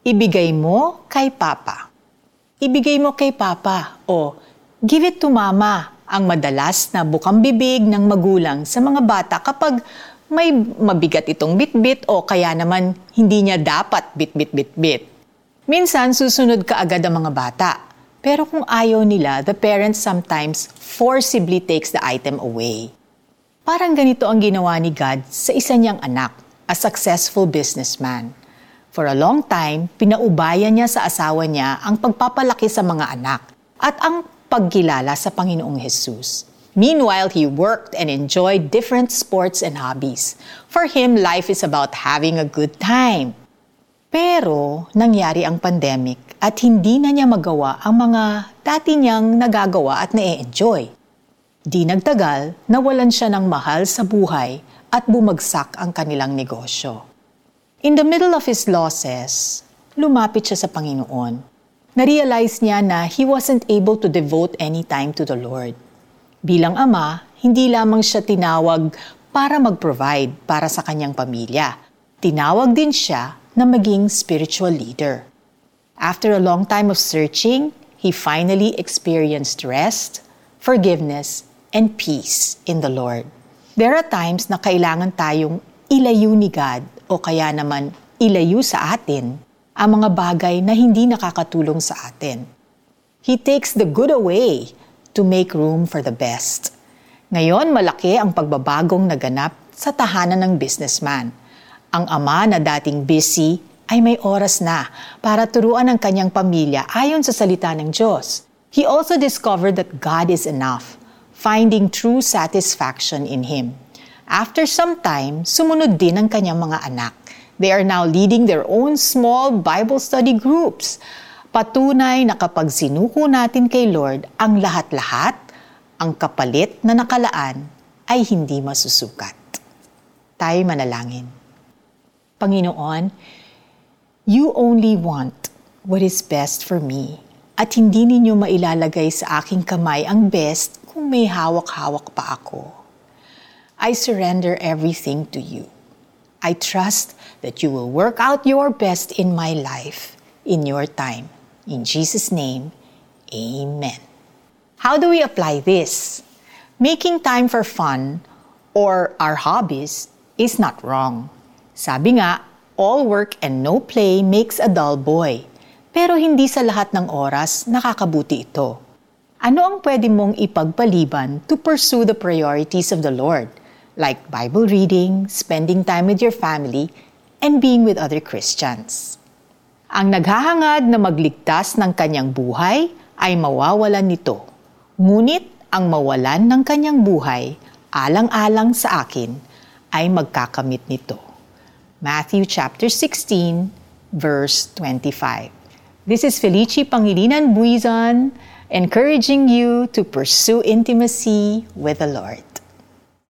Ibigay mo kay Papa. Ibigay mo kay Papa o give it to Mama ang madalas na bukang bibig ng magulang sa mga bata kapag may mabigat itong bitbit o kaya naman hindi niya dapat bit-bit-bit-bit. Minsan susunod ka agad ang mga bata. Pero kung ayaw nila, the parent sometimes forcibly takes the item away. Parang ganito ang ginawa ni God sa isa niyang anak, a successful businessman. For a long time, pinaubayan niya sa asawa niya ang pagpapalaki sa mga anak at ang pagkilala sa Panginoong Jesus. Meanwhile, he worked and enjoyed different sports and hobbies. For him, life is about having a good time. Pero nangyari ang pandemic at hindi na niya magawa ang mga dati niyang nagagawa at na-enjoy. Di nagtagal, nawalan siya ng mahal sa buhay at bumagsak ang kanilang negosyo. In the middle of his losses, lumapit siya sa Panginoon. Narealize niya na he wasn't able to devote any time to the Lord. Bilang ama, hindi lamang siya tinawag para mag-provide para sa kanyang pamilya. Tinawag din siya na maging spiritual leader. After a long time of searching, he finally experienced rest, forgiveness, and peace in the Lord. There are times na kailangan tayong ilayo ni God o kaya naman ilayo sa atin ang mga bagay na hindi nakakatulong sa atin. He takes the good away to make room for the best. Ngayon, malaki ang pagbabagong naganap sa tahanan ng businessman. Ang ama na dating busy ay may oras na para turuan ang kanyang pamilya ayon sa salita ng Diyos. He also discovered that God is enough, finding true satisfaction in Him. After some time, sumunod din ang kanyang mga anak. They are now leading their own small Bible study groups. Patunay na kapag sinuko natin kay Lord ang lahat-lahat, ang kapalit na nakalaan ay hindi masusukat. Tayo manalangin. Panginoon, You only want what is best for me at hindi ninyo mailalagay sa aking kamay ang best kung may hawak-hawak pa ako. I surrender everything to you. I trust that you will work out your best in my life, in your time. In Jesus' name, Amen. How do we apply this? Making time for fun or our hobbies is not wrong. Sabi nga, all work and no play makes a dull boy. Pero hindi sa lahat ng oras nakakabuti ito. Ano ang pwede mong ipagpaliban to pursue the priorities of the Lord? Like Bible reading, spending time with your family, and being with other Christians. Ang naghahangad na magligtas ng kanyang buhay ay mawawalan nito. Ngunit ang mawalan ng kanyang buhay, alang-alang sa akin, ay magkakamit nito. Matthew chapter 16, verse 25. This is Felici Pangilinan Buizon, encouraging you to pursue intimacy with the Lord.